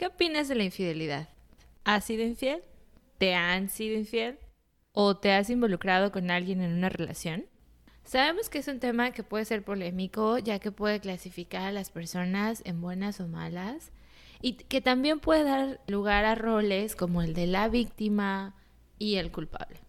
¿Qué opinas de la infidelidad? ¿Has sido infiel? ¿Te han sido infiel? ¿O te has involucrado con alguien en una relación? Sabemos que es un tema que puede ser polémico, ya que puede clasificar a las personas en buenas o malas, y que también puede dar lugar a roles como el de la víctima y el culpable.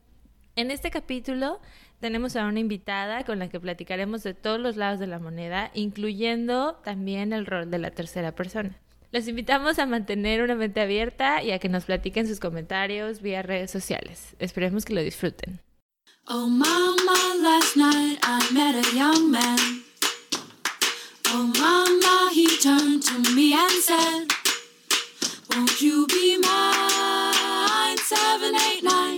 En este capítulo tenemos a una invitada con la que platicaremos de todos los lados de la moneda, incluyendo también el rol de la tercera persona. Los invitamos a mantener una mente abierta y a que nos platiquen sus comentarios vía redes sociales. Esperemos que lo disfruten. Oh mama, last night I met a young man. Oh mama, he turned to me and said, Won't you be mine? 789.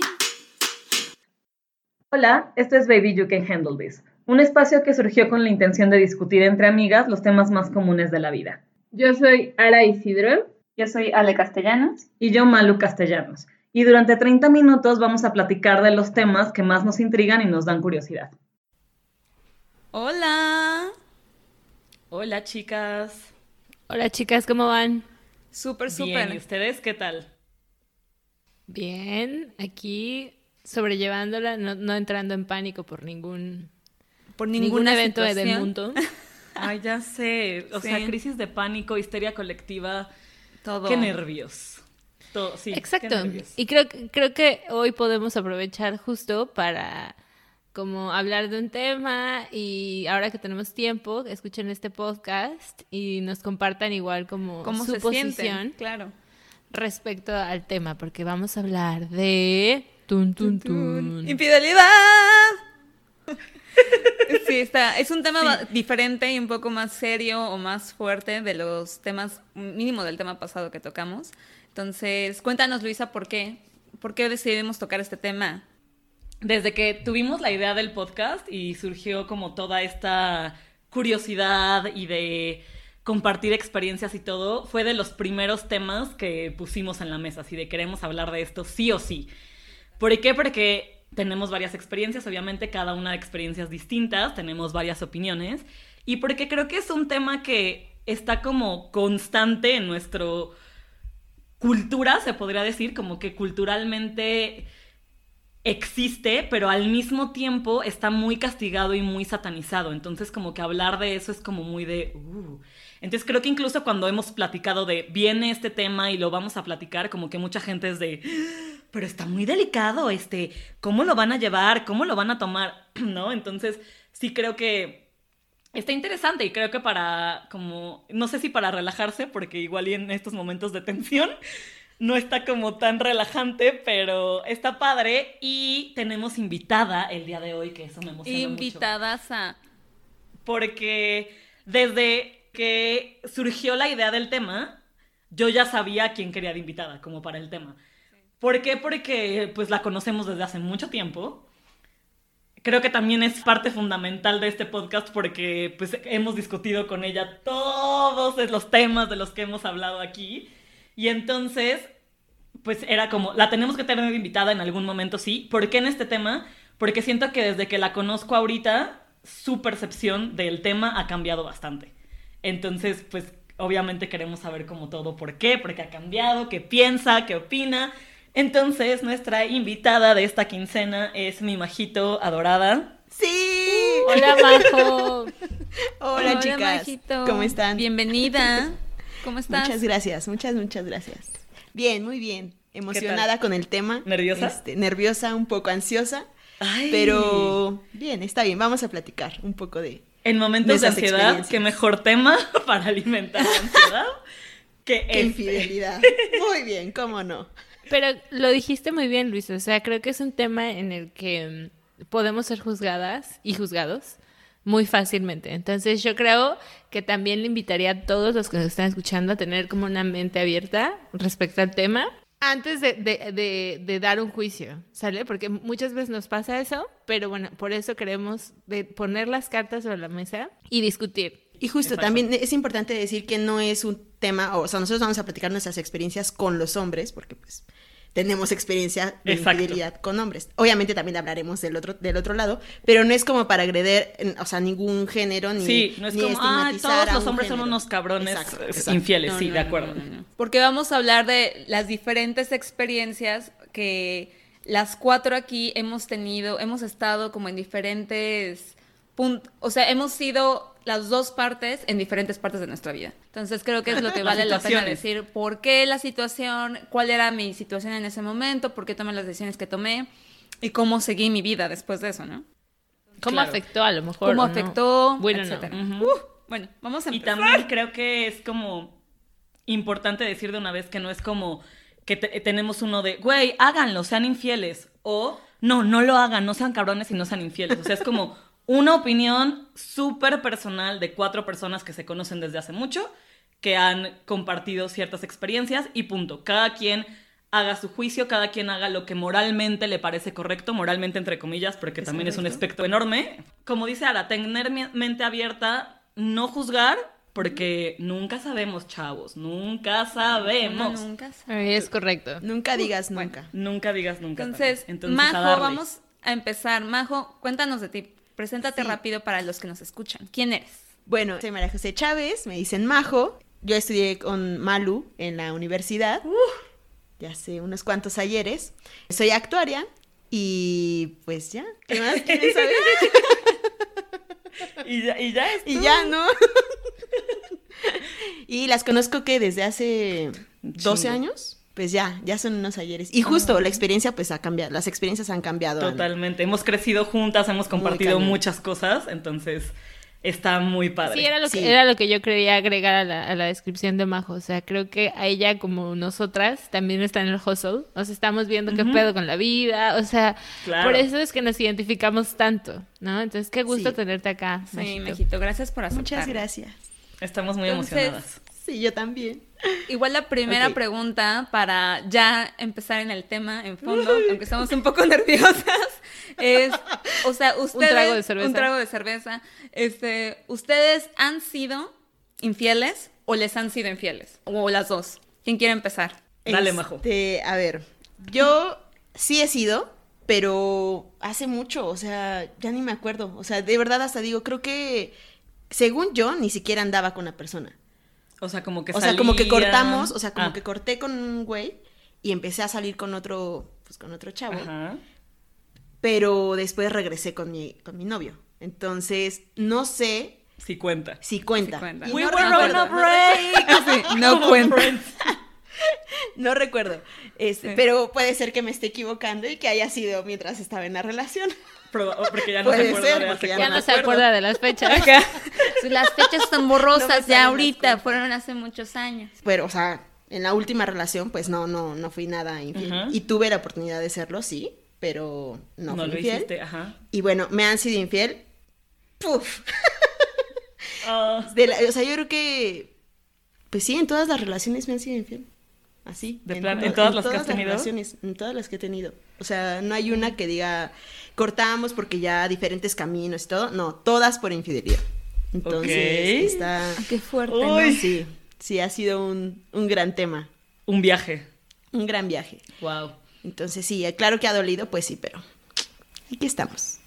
Hola, esto es Baby You Can Handle This, un espacio que surgió con la intención de discutir entre amigas los temas más comunes de la vida. Yo soy Ara Isidro. Yo soy Ale Castellanos. Y yo Malu Castellanos. Y durante 30 minutos vamos a platicar de los temas que más nos intrigan y nos dan curiosidad. Hola. Hola chicas. Hola chicas, ¿cómo van? Súper, súper. ¿Y ustedes qué tal? Bien, aquí sobrellevándola, no, entrando en pánico por ningún, por ningún evento del mundo. Ay, ya sé. O sea, crisis de pánico, histeria colectiva. Todo. Qué nervios. Todo, sí. Exacto. Y creo, creo que hoy podemos aprovechar justo para como hablar de un tema y ahora que tenemos tiempo, escuchen este podcast y nos compartan igual como ¿Cómo su se posición claro. respecto al tema, porque vamos a hablar de tun, tun, tun. infidelidad. Sí, está. Es un tema diferente y un poco más serio o más fuerte de los temas, mínimo del tema pasado que tocamos. Entonces, cuéntanos, Luisa, ¿por qué? ¿Por qué decidimos tocar este tema? Desde que tuvimos la idea del podcast y surgió como toda esta curiosidad y de compartir experiencias y todo, fue de los primeros temas que pusimos en la mesa, así de queremos hablar de esto sí o sí. ¿Por qué? Porque tenemos varias experiencias, obviamente cada una de experiencias distintas, tenemos varias opiniones, y porque creo que es un tema que está como constante en nuestro cultura, se podría decir, como que culturalmente existe, pero al mismo tiempo está muy castigado y muy satanizado. Entonces, como que hablar de eso es como muy de. Uh. Entonces, creo que incluso cuando hemos platicado de viene este tema y lo vamos a platicar, como que mucha gente es de pero está muy delicado, este, ¿cómo lo van a llevar? ¿Cómo lo van a tomar? ¿No? Entonces, sí creo que está interesante y creo que para, como, no sé si para relajarse, porque igual y en estos momentos de tensión no está como tan relajante, pero está padre y tenemos invitada el día de hoy, que eso me emociona Invitadas a... Porque desde que surgió la idea del tema, yo ya sabía quién quería de invitada, como para el tema. ¿Por qué? Porque pues la conocemos desde hace mucho tiempo. Creo que también es parte fundamental de este podcast porque pues hemos discutido con ella todos los temas de los que hemos hablado aquí. Y entonces, pues era como, la tenemos que tener invitada en algún momento, sí. ¿Por qué en este tema? Porque siento que desde que la conozco ahorita, su percepción del tema ha cambiado bastante. Entonces, pues obviamente queremos saber como todo por qué, por qué ha cambiado, qué piensa, qué opina. Entonces, nuestra invitada de esta quincena es mi majito adorada. ¡Sí! Hola, Majo. Hola, chicas. Majito. ¿Cómo están? Bienvenida. ¿Cómo estás? Muchas gracias, muchas, muchas gracias. Bien, muy bien. Emocionada con el tema. ¿Nerviosa? Este, nerviosa, un poco ansiosa. Pero bien, está bien. Vamos a platicar un poco de. En momentos de, ansiedad, qué mejor tema para alimentar la ansiedad que infidelidad. Muy bien, cómo no. Pero lo dijiste muy bien, Luis. O sea, creo que es un tema en el que mm, podemos ser juzgadas y juzgados muy fácilmente. Entonces yo creo que también le invitaría a todos los que nos están escuchando a tener como una mente abierta respecto al tema antes de, de, de, dar un juicio, ¿sale? Porque muchas veces nos pasa eso, pero bueno, por eso queremos poner las cartas sobre la mesa y discutir. Y justo también es importante decir que no es un tema, o sea, nosotros vamos a platicar nuestras experiencias con los hombres, porque pues tenemos experiencia de Exacto. infidelidad con hombres. Obviamente también hablaremos del otro, del otro lado, pero no es como para agreder, o sea, ningún género ni Sí, no es ni como, ah, todos los hombres son género". unos cabrones Exacto, eh, exacto. infieles, No, sí, no, de no, acuerdo. no, no. Porque vamos a hablar de las diferentes experiencias que las cuatro aquí hemos tenido, hemos estado como en diferentes puntos, o sea, hemos sido las dos partes en diferentes partes de nuestra vida. Entonces creo que es lo que vale la pena decir, por qué la situación, cuál era mi situación en ese momento, por qué tomé las decisiones que tomé y cómo seguí mi vida después de eso, ¿no? ¿Cómo Claro. afectó a lo mejor? Cómo o no? afectó, Bueno, etcétera. no. Ujú. Bueno, vamos a Y empezar. también creo que es como importante decir de una vez que no es como que te- tenemos uno de, güey, háganlo, sean infieles. O, no, no lo hagan, no sean cabrones y no sean infieles. O sea, es como una opinión súper personal de cuatro personas que se conocen desde hace mucho, que han compartido ciertas experiencias y punto. Cada quien haga su juicio, cada quien haga lo que moralmente le parece correcto, moralmente entre comillas, porque Es también es un espectro enorme. Como dice Ara, tener mente abierta, no juzgar, porque nunca sabemos, chavos, nunca sabemos. nunca sabe. Ay, Es correcto. Nunca digas bueno. nunca. Nunca digas nunca. Entonces, Majo, vamos a empezar. Majo, cuéntanos de ti. Preséntate Sí. rápido para los que nos escuchan. ¿Quién eres? Bueno, soy María José Chávez, me dicen Majo. Yo estudié con Malu en la universidad. Ya hace unos cuantos ayeres. Soy actuaria y pues ya. ¿Qué más quieren saber? Y ya, y ya y ya, ¿no? y las conozco que desde hace 12 Chingo. años. Pues ya, ya son unos ayeres. Y justo la experiencia pues ha cambiado, las experiencias han cambiado. Ana. Totalmente. Hemos crecido juntas, hemos compartido muchas cosas, entonces está muy padre. Sí, era lo, que, era lo que yo quería agregar a la, a la descripción de Majo. O sea, creo que a ella, como nosotras, también está en el hustle. O sea, estamos viendo qué pedo con la vida. O sea, Claro. por eso es que nos identificamos tanto, ¿no? Entonces, qué gusto Sí. tenerte acá, Sí, Majito. Mejito, gracias por aceptar. Muchas gracias. Estamos muy Entonces, emocionadas. Sí, yo también. Igual la primera pregunta para ya empezar en el tema en fondo, aunque estamos un poco nerviosas, es, o sea, ustedes... trago de cerveza. Un trago de cerveza. Este, ¿ustedes han sido infieles o les han sido infieles? O las dos. ¿Quién quiere empezar? Dale, Majo. Este, A ver, yo sí he sido, pero hace mucho, o sea, ya ni me acuerdo. O sea, de verdad hasta digo, creo que, según yo, ni siquiera andaba con la persona. O sea, como que o sea, como que cortamos, o sea, como Ah, que corté con un güey y empecé a salir con otro, pues con otro chavo. Ajá. Pero después regresé con mi, con mi novio. Entonces, no sé Sí cuenta. si cuenta. We no were on a no break. Sí, no cuenta. No recuerdo. Este, Sí. Pero puede ser que me esté equivocando y que haya sido mientras estaba en la relación. Porque ya no Puede se acuerda ser, de hace ya Ya no se acuerdo. acuerda de las fechas. Las fechas están borrosas ya las ahorita, fueron hace muchos años. Pero, o sea, en la última relación, pues no, no, no fui nada infiel. Y tuve la oportunidad de serlo, sí, pero no, No, fui lo infiel. hiciste, ajá. Y bueno, me han sido infiel. Puf. Ah, De la- o sea, yo creo que. Pues sí, en todas las relaciones me han sido infiel. Así. De plan, ¿en todas las que has tenido? relaciones, en todas las que he tenido. O sea, no hay una que diga cortamos porque ya diferentes caminos y todo. No, todas por infidelidad. Entonces, Ok. está. Ah, Qué fuerte, Uy. ¿no? Sí, sí, ha sido un, un gran tema. un viaje. Un gran viaje. Wow. Entonces, sí, claro que ha dolido, pues sí, pero. Aquí estamos.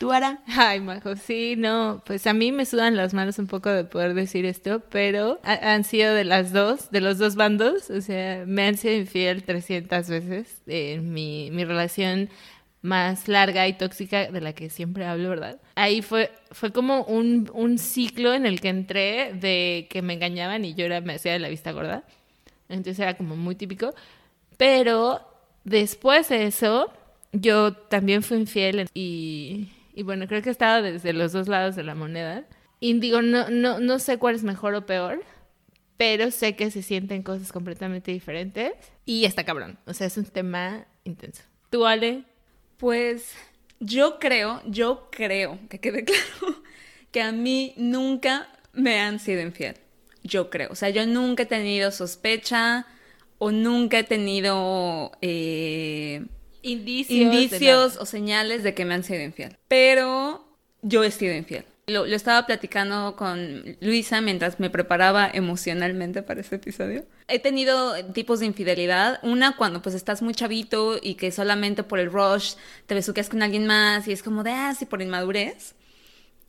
¿Tú, Ara? Ay, Majo, sí, no, pues a mí me sudan las manos un poco de poder decir esto, pero ha- han sido de las dos, de los dos bandos, o sea, me han sido infiel 300 veces en mi, mi relación más larga y tóxica de la que siempre hablo, ¿verdad? Ahí fue, fue como un, un ciclo en el que entré de que me engañaban y yo era, me hacía de la vista gorda, entonces era como muy típico, pero después de eso, yo también fui infiel y, y bueno, creo que he estado desde los dos lados de la moneda. Y digo, no, no, no sé cuál es mejor o peor, pero sé que se sienten cosas completamente diferentes y está cabrón. O sea, es un tema intenso. ¿Tú, Ale? Pues yo creo, yo creo, que quede claro, que a mí nunca me han sido infiel. Yo creo. O sea, yo nunca he tenido sospecha o nunca he tenido eh, Indicios. o señales de que me han sido infiel. Pero yo he sido infiel. Lo, lo estaba platicando con Luisa mientras me preparaba emocionalmente para este episodio. He tenido tipos de infidelidad. Una cuando pues estás muy chavito y que solamente por el rush te besuqueas con alguien más y es como de, ah, sí, por inmadurez.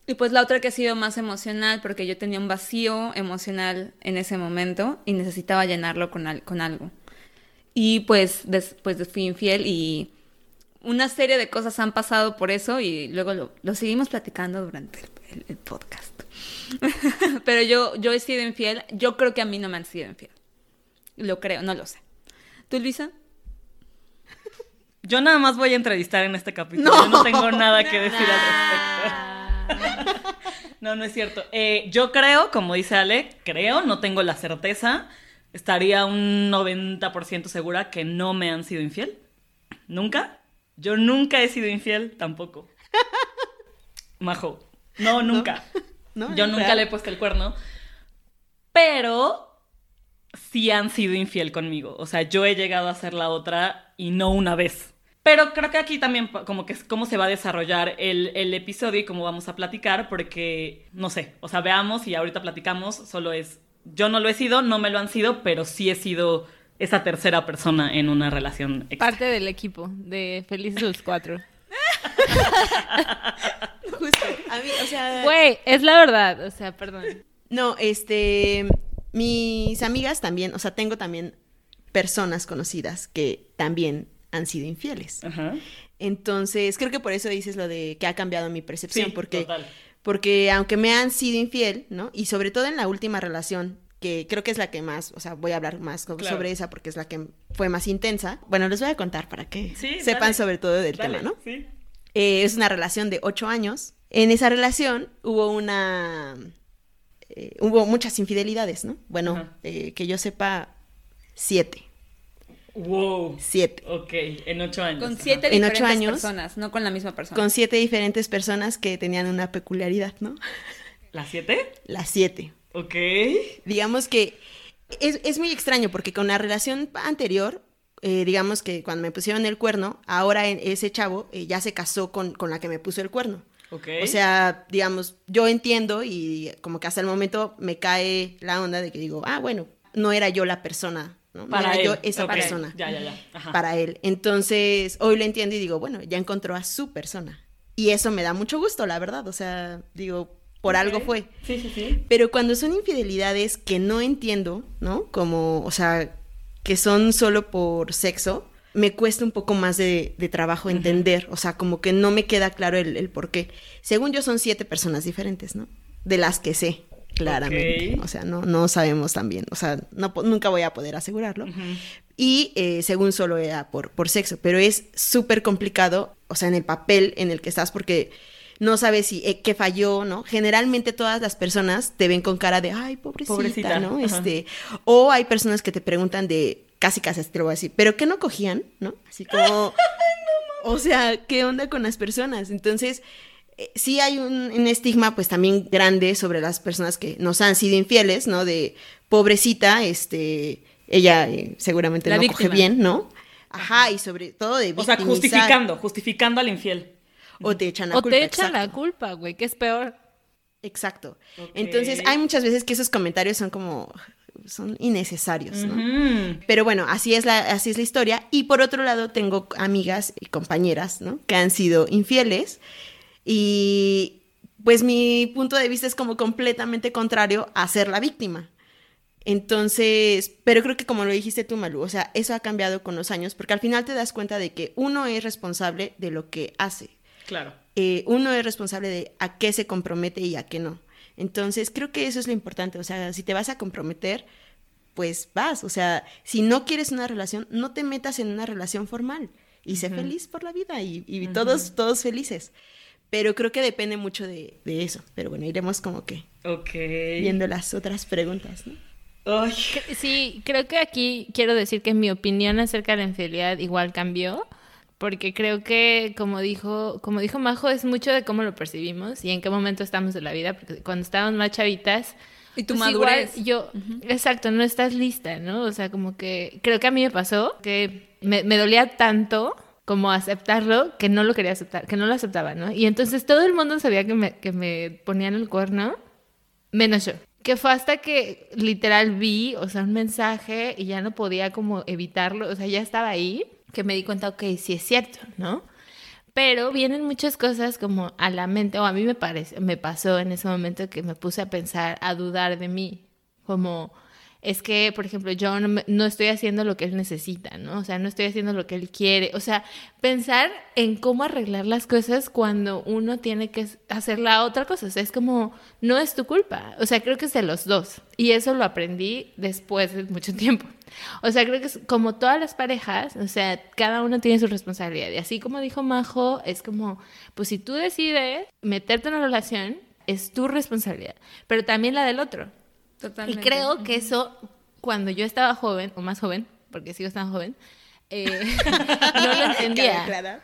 Y pues la otra que ha sido más emocional porque yo tenía un vacío emocional en ese momento y necesitaba llenarlo con, al- con algo. Y pues después fui infiel y una serie de cosas han pasado por eso y luego lo, lo seguimos platicando durante el, el- el podcast. Pero yo, yo he sido infiel. Yo creo que a mí no me han sido infiel. Lo creo, no lo sé. ¿Tú, Luisa? Yo nada más voy a entrevistar en este capítulo. No. Yo no tengo nada que decir al respecto. No, no es cierto. Eh, yo creo, como dice Ale, creo, no tengo la certeza. Estaría un 90% segura que no me han sido infiel. ¿Nunca? Yo nunca he sido infiel tampoco. Majo. No, nunca. ¿No? Yo ¿Es nunca real? le he puesto el cuerno. Pero sí han sido infiel conmigo. O sea, yo he llegado a ser la otra y no una vez. Pero creo que aquí también como que es cómo se va a desarrollar el, el episodio y cómo vamos a platicar, porque no sé, o sea, veamos y ahorita platicamos, solo es, yo no lo he sido, no me lo han sido, pero sí he sido esa tercera persona en una relación extra. Parte del equipo de Felices los Cuatro. Justo. A mí, o sea. Güey, es la verdad. O sea, perdón. No, este. Mis amigas también, o sea, tengo también personas conocidas que también han sido infieles. Ajá. Entonces, creo que por eso dices lo de que ha cambiado mi percepción, Sí, porque, total. Porque aunque me han sido infiel, ¿no? Y sobre todo en la última relación, que creo que es la que más, o sea, voy a hablar más Claro. sobre esa porque es la que fue más intensa. Bueno, les voy a contar para que Sí, sepan dale. sobre todo del Dale, tema, ¿no? Sí. Eh, es una relación de ocho años. En esa relación hubo una... eh, hubo muchas infidelidades, ¿no? Bueno, eh, que yo sepa, siete. Wow. Siete. Ok, en ocho años. Con ajá. siete En diferentes ocho años. personas, no con la misma persona. Con siete diferentes personas que tenían una peculiaridad, ¿no? ¿Las siete? Las siete. Ok. Digamos que es, es muy extraño porque con la relación anterior, eh, digamos que cuando me pusieron el cuerno, ahora en- ese chavo eh, ya se casó con, con la que me puso el cuerno. Ok. O sea, digamos, yo entiendo y como que hasta el momento me cae la onda de que digo, ah, bueno, no era yo la persona, para él. yo esa persona Ya, ya, ya. Ajá. para él. Entonces, hoy lo entiendo y digo, bueno, ya encontró a su persona. Y eso me da mucho gusto, la verdad. O sea, digo, por algo fue. Sí, sí, sí. Pero cuando son infidelidades que no entiendo, ¿no? Como, o sea, que son solo por sexo, me cuesta un poco más de, de trabajo entender. O sea, como que no me queda claro el, el por qué. Según yo, son siete personas diferentes, ¿no? De las que sé, claramente. O sea, no, no sabemos también. O sea, no, nunca voy a poder asegurarlo. Y eh, según solo era por, por sexo, pero es súper complicado, o sea, en el papel en el que estás, porque no sabes si eh, qué falló, ¿no? Generalmente todas las personas te ven con cara de, ay, pobrecita, Pobrecita, ¿no? ajá. Este, o hay personas que te preguntan de, casi casi te lo voy a decir, pero que no cogían, ¿no? Así como, o sea, ¿qué onda con las personas? Entonces, sí hay un, un estigma pues también grande sobre las personas que nos han sido infieles, ¿no? De pobrecita, este, ella eh, seguramente La no víctima. coge bien, ¿no? Ajá, y sobre todo de O sea, justificando, justificando al infiel. O te echan la O culpa. te echan exacto. la culpa, güey, que es peor. Exacto. Entonces, hay muchas veces que esos comentarios son como, son innecesarios, ¿no? Pero bueno, así es, la, así es la historia. Y por otro lado, tengo amigas y compañeras, ¿no? Que han sido infieles. Y pues mi punto de vista es como completamente contrario a ser la víctima. Entonces, pero creo que como lo dijiste tú, Malu, o sea, eso ha cambiado con los años, porque al final te das cuenta de que uno es responsable de lo que hace. Claro. Eh, uno es responsable de a qué se compromete y a qué no. Entonces, creo que eso es lo importante. O sea, si te vas a comprometer, pues vas. O sea, si no quieres una relación, no te metas en una relación formal y sé feliz por la vida y, y todos, todos felices. Pero creo que depende mucho de, de eso. Pero bueno, iremos como que viendo las otras preguntas, ¿no? Ay. Sí, creo que aquí quiero decir que mi opinión acerca de la infidelidad igual cambió, porque creo que como dijo, como dijo Majo, es mucho de cómo lo percibimos y en qué momento estamos de la vida, porque cuando estábamos más chavitas, Y tu pues madurez. igual yo, exacto, no estás lista, ¿no? O sea, como que creo que a mí me pasó que me, me dolía tanto como aceptarlo, que no lo quería aceptar, que no lo aceptaba, ¿no? Y entonces todo el mundo sabía que me, que me ponían el cuerno, menos yo. Que fue hasta que literal vi, o sea, un mensaje y ya no podía como evitarlo, o sea, ya estaba ahí, que me di cuenta, ok, sí es cierto, ¿no? Pero vienen muchas cosas como a la mente, o a mí me parece, me pasó en ese momento que me puse a pensar, a dudar de mí, como es que, por ejemplo, yo no, no estoy haciendo lo que él necesita, ¿no? O sea, no estoy haciendo lo que él quiere. O sea, pensar en cómo arreglar las cosas cuando uno tiene que hacer la otra cosa. O sea, es como, no es tu culpa. O sea, creo que es de los dos. Y eso lo aprendí después de mucho tiempo. O sea, creo que es como todas las parejas, o sea, cada uno tiene su responsabilidad. Y así como dijo Majo, es como, pues si tú decides meterte en una relación, es tu responsabilidad, pero también la del otro. Y Totalmente. creo que eso, cuando yo estaba joven, o más joven, porque sigo estando joven, eh, no lo entendía.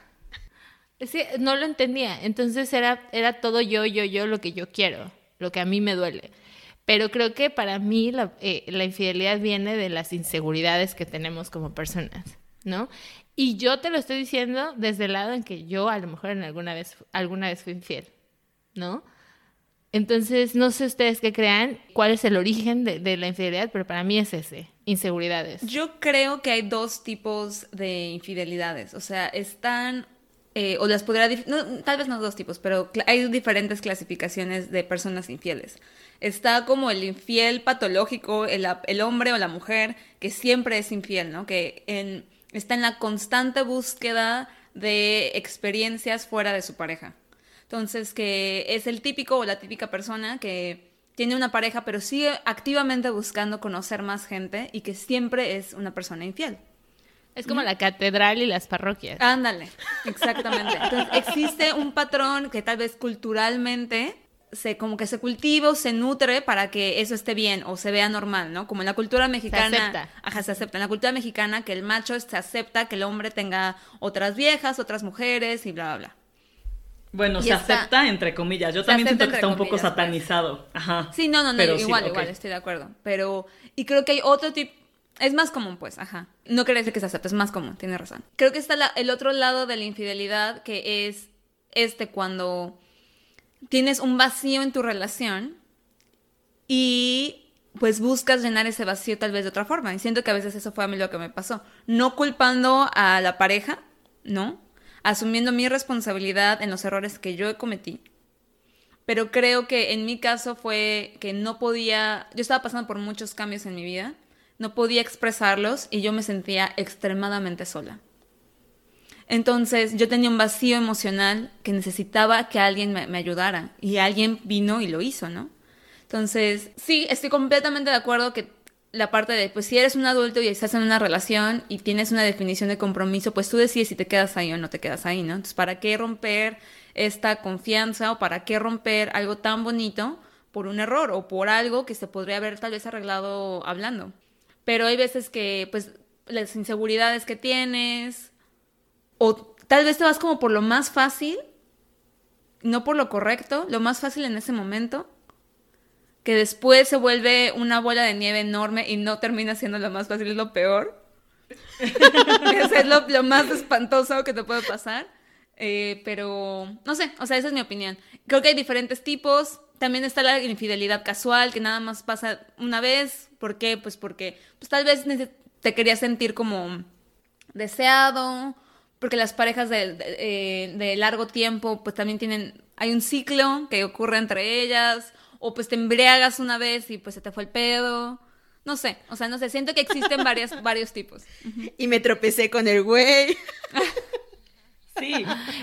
Sí, no lo entendía. Entonces era, era todo yo, yo, yo, lo que yo quiero, lo que a mí me duele. Pero creo que para mí la, eh, la infidelidad viene de las inseguridades que tenemos como personas, ¿no? Y yo te lo estoy diciendo desde el lado en que yo a lo mejor en alguna vez, alguna vez fui infiel, ¿no? Entonces, no sé ustedes qué crean, cuál es el origen de, de la infidelidad, pero para mí es ese, inseguridades. Yo creo que hay dos tipos de infidelidades. O sea, están. eh, o las podría. no, tal vez no dos tipos, pero hay diferentes clasificaciones de personas infieles. Está como el infiel patológico, el, el hombre o la mujer que siempre es infiel, ¿no? Que en- está en la constante búsqueda de experiencias fuera de su pareja. Entonces, que es el típico o la típica persona que tiene una pareja, pero sigue activamente buscando conocer más gente y que siempre es una persona infiel. Es como la catedral y las parroquias. Ándale, exactamente. Entonces, existe un patrón que tal vez culturalmente se como que se cultiva o se nutre para que eso esté bien o se vea normal, ¿no? Como en la cultura mexicana. acepta. Ajá, se acepta. En la cultura mexicana que el macho se acepta que el hombre tenga otras viejas, otras mujeres y bla, bla, bla. Bueno, Y se está- acepta entre comillas. Yo también acepta siento que está un poco comillas, satanizado. Ajá. Sí, no, no, no, Pero sí, igual, ok. igual, estoy de acuerdo. Pero, y creo que hay otro tipo, es más común, pues, ajá. No quiere decir que se acepte, es más común, tiene razón. Creo que está la- el otro lado de la infidelidad, que es este cuando tienes un vacío en tu relación y pues buscas llenar ese vacío tal vez de otra forma. Y siento que a veces eso fue a mí lo que me pasó. No culpando a la pareja, ¿no? Asumiendo mi responsabilidad en los errores que yo cometí. Pero creo que en mi caso fue que no podía, yo estaba pasando por muchos cambios en mi vida, no podía expresarlos y yo me sentía extremadamente sola. Entonces yo tenía un vacío emocional que necesitaba que alguien me, me ayudara y alguien vino y lo hizo, ¿no? Entonces, sí, estoy completamente de acuerdo que la parte de, pues si eres un adulto y estás en una relación y tienes una definición de compromiso, pues tú decides si te quedas ahí o no te quedas ahí, ¿no? Entonces, ¿para qué romper esta confianza o para qué romper algo tan bonito por un error o por algo que se podría haber tal vez arreglado hablando? Pero hay veces que, pues, las inseguridades que tienes o tal vez te vas como por lo más fácil, no por lo correcto, lo más fácil en ese momento que después se vuelve una bola de nieve enorme y no termina siendo lo más fácil, es lo peor. Es lo, lo más espantoso que te puede pasar. Eh, pero, no sé, o sea, esa es mi opinión. Creo que hay diferentes tipos. También está la infidelidad casual, que nada más pasa una vez. ¿Por qué? Pues porque pues, tal vez te querías sentir como deseado, porque las parejas de, de- eh, de largo tiempo, pues también tienen, hay un ciclo que ocurre entre ellas, o pues te embriagas una vez y pues se te fue el pedo. No sé, o sea, no sé, siento que existen varias, varios tipos. Y me tropecé con el güey. Sí.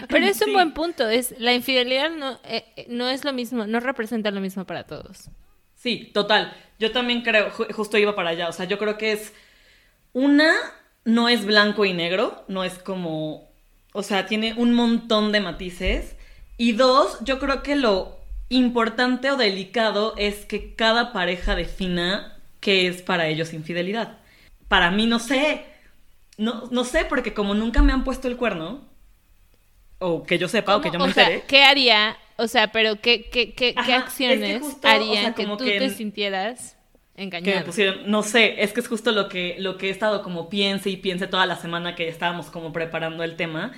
Pero es un Sí. buen punto. Es, la infidelidad no, eh, eh, no es lo mismo, no representa lo mismo para todos. Sí, total. Yo también creo, ju- justo iba para allá. O sea, yo creo que es. Una, no es blanco y negro, no es como. O sea, tiene un montón de matices. Y dos, yo creo que lo importante o delicado es que cada pareja defina qué es para ellos infidelidad. Para mí, no sé. No, no sé, porque como nunca me han puesto el cuerno, o que yo sepa, o que yo me o sea, entere. ¿qué haría? O sea, pero ¿qué, qué, qué, qué Ajá, es que acciones justo, o harían sea, que como tú que te sintieras que me engañado. pusieron, no sé, es que es justo lo que, lo que he estado como piense y piense toda la semana que estábamos como preparando el tema.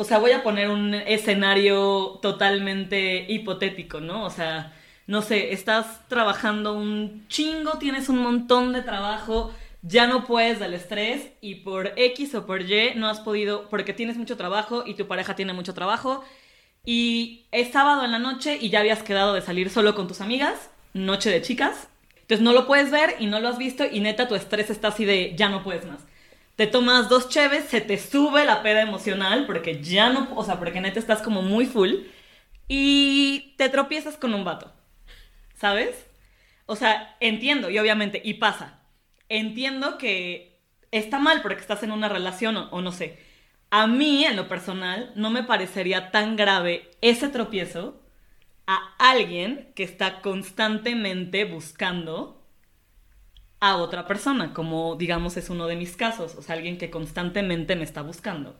O sea, voy a poner un escenario totalmente hipotético, ¿no? O sea, no sé, estás trabajando un chingo, tienes un montón de trabajo, ya no puedes del estrés y por X o por Y no has podido, porque tienes mucho trabajo y tu pareja tiene mucho trabajo y es sábado en la noche y ya habías quedado de salir solo con tus amigas, noche de chicas. Entonces no lo puedes ver y no lo has visto y neta tu estrés está así de ya no puedes más. Te tomas dos cheves, se te sube la peda emocional porque ya no, o sea, porque neta estás como muy full y te tropiezas con un vato. ¿Sabes? O sea, entiendo y obviamente, y pasa. Entiendo que está mal porque estás en una relación o, o no sé. A mí, en lo personal, no me parecería tan grave ese tropiezo a alguien que está constantemente buscando a otra persona, como digamos es uno de mis casos, o sea, alguien que constantemente me está buscando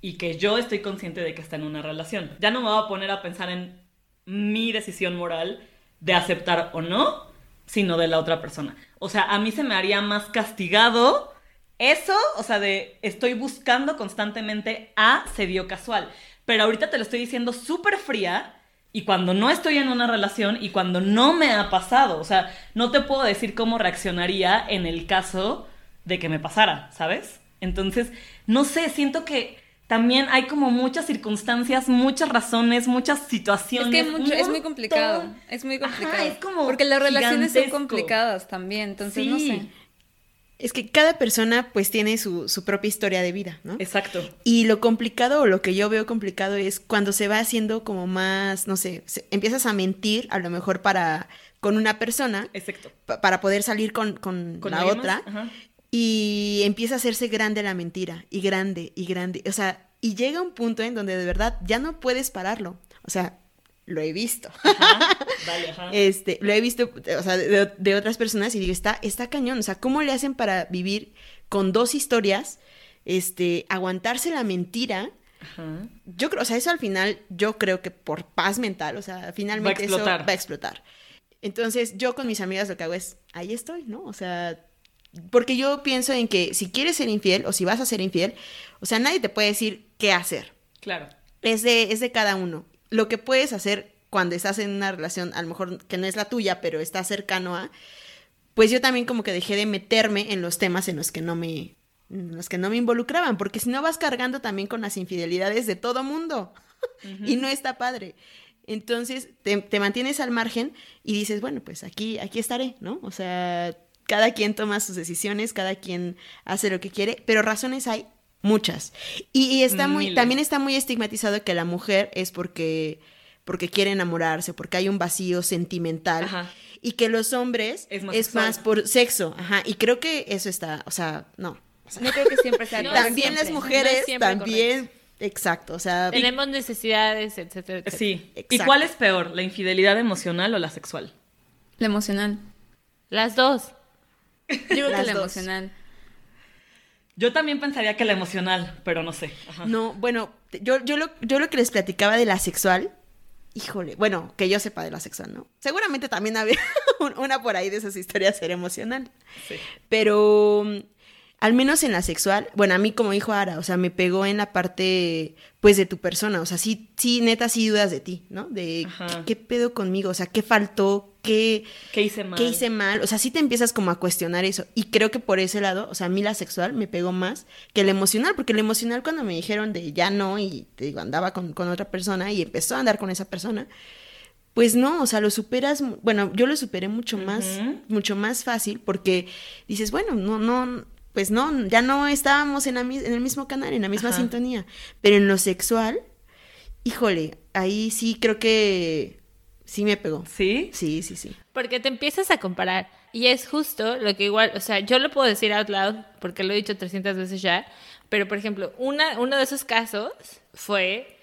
y que yo estoy consciente de que está en una relación. Ya no me voy a poner a pensar en mi decisión moral de aceptar o no, sino de la otra persona. O sea, a mí se me haría más castigado eso, o sea, de estoy buscando constantemente a se dio casual. Pero ahorita te lo estoy diciendo súper fría y cuando no estoy en una relación y cuando no me ha pasado. O sea, no te puedo decir cómo reaccionaría en el caso de que me pasara, ¿sabes? Entonces, no sé, siento que también hay como muchas circunstancias, muchas razones, muchas Es situaciones. que hay mucho- es muy complicado. Es muy Ajá, complicado. es como Porque las relaciones son complicadas también. Entonces, no sé. Es que cada persona pues tiene su, su propia historia de vida, ¿no? Exacto. Y lo complicado o lo que yo veo complicado es cuando se va haciendo como más, no sé, se- empiezas a mentir a lo mejor para con una persona Exacto. pa- para poder salir con, con ¿Con la otra? Ajá. y empieza a hacerse grande la mentira y grande y grande, o sea, y llega un punto en donde de verdad ya no puedes pararlo. O sea, lo he visto. Ajá. Vale, ajá. Este, lo he visto, o sea, de, de otras personas y digo, está, está cañón. O sea, ¿cómo le hacen para vivir con dos historias? Este, aguantarse la mentira. Ajá. Yo creo, o sea, eso al final, yo creo que por paz mental, o sea, finalmente eso explotar. va a explotar. Entonces, yo con mis amigas lo que hago es, ahí estoy, ¿no? O sea, porque yo pienso en que si quieres ser infiel o si vas a ser infiel, o sea, nadie te puede decir qué hacer Claro. es de, es de cada uno. Lo que puedes hacer cuando estás en una relación, a lo mejor que no es la tuya, pero está cercano a, pues yo también como que dejé de meterme en los temas en los que no me, en los que no me involucraban, porque si no vas cargando también con las infidelidades de todo mundo y no está padre. Entonces te, te mantienes al margen y dices, bueno, pues aquí, aquí estaré, ¿no? O sea, cada quien toma sus decisiones, cada quien hace lo que quiere, pero razones hay muchas. Y, y está muy, Miles. también está muy estigmatizado que la mujer es porque, porque quiere enamorarse, porque hay un vacío sentimental. Ajá. Y que los hombres Es es más por sexo. Ajá. Y creo que eso está, o sea, no. O sea, No creo que siempre sea No, también las siempre, mujeres, también, exacto. O sea, Tenemos necesidades, etcétera, etcétera. Sí. ¿Y cuál es peor, la infidelidad emocional o la sexual? La emocional. Las dos. Yo creo que la dos. emocional. Yo también pensaría que la emocional, pero no sé. Ajá. No, bueno, yo, yo, lo, yo lo que les platicaba de la sexual, híjole, bueno, que yo sepa de la sexual, ¿no? Seguramente también había un- una por ahí de esas historias ser emocional. Sí. Pero al menos en la sexual, bueno, a mí como dijo Ara, o sea, me pegó en la parte, pues, de tu persona, o sea, sí, sí, neta, sí dudas de ti, ¿no? De Ajá. ¿qué, pedo conmigo, o sea, qué faltó, qué, ¿Qué hice mal? qué hice mal, o sea, sí te empiezas como a cuestionar eso, y creo que por ese lado, o sea, a mí la sexual me pegó más que la emocional, porque la emocional cuando me dijeron de ya no, y te digo, andaba con, con otra persona y empezó a andar con esa persona, pues no, o sea, lo superas, bueno, yo lo superé mucho más, mucho más fácil porque dices, bueno, no, no, pues no, ya no estábamos en, la en el mismo canal, en la misma Ajá. sintonía, pero en lo sexual, híjole, ahí sí creo que sí me pegó. ¿Sí? Sí, sí, sí. Porque te empiezas a comparar. Y es justo lo que igual, o sea, yo lo puedo decir out loud porque lo he dicho 300 veces ya, pero por ejemplo, una, uno de esos casos fue